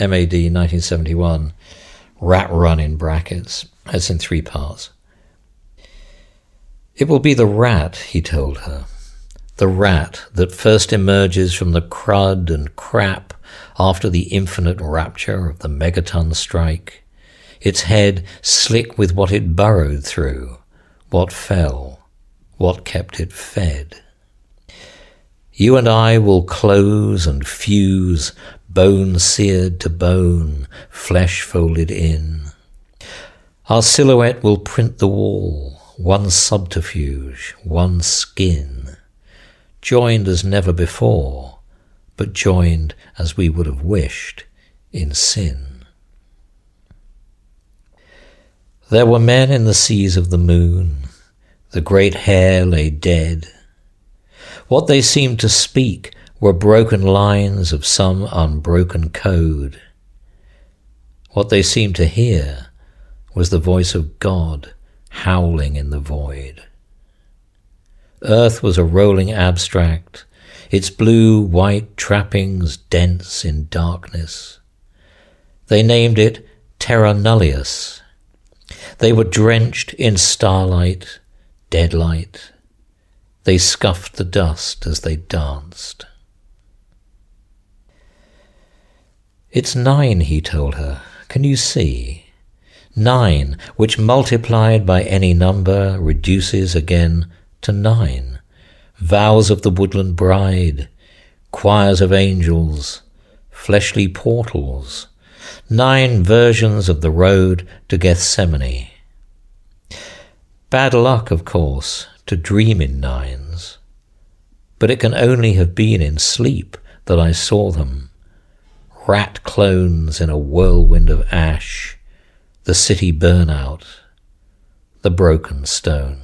MAD 1971, Rat Run in brackets. It's in three parts. It will be the rat, he told her. The rat that first emerges from the crud and crap after the infinite rapture of the megaton strike, its head slick with what it burrowed through, what fell, what kept it fed. You and I will close and fuse, bone seared to bone, flesh folded in. Our silhouette will print the wall, one subterfuge, one skin, joined as never before, but joined as we would have wished in sin. There were men in the seas of the moon, the great hare lay dead. What they seemed to speak were broken lines of some unbroken code. What they seemed to hear was the voice of God howling in the void. Earth was a rolling abstract, its blue white trappings dense in darkness. They named it Terra Nullius. They were drenched in starlight, deadlight. They scuffed the dust as they danced. It's nine, he told her. Can you see? Nine, which multiplied by any number reduces again to nine. Vows of the woodland bride, choirs of angels, fleshly portals, nine versions of the road to Gethsemane. Bad luck, of course, to dream in nines, but it can only have been in sleep that I saw them rat clones in a whirlwind of ash, the city burnout, the broken stone.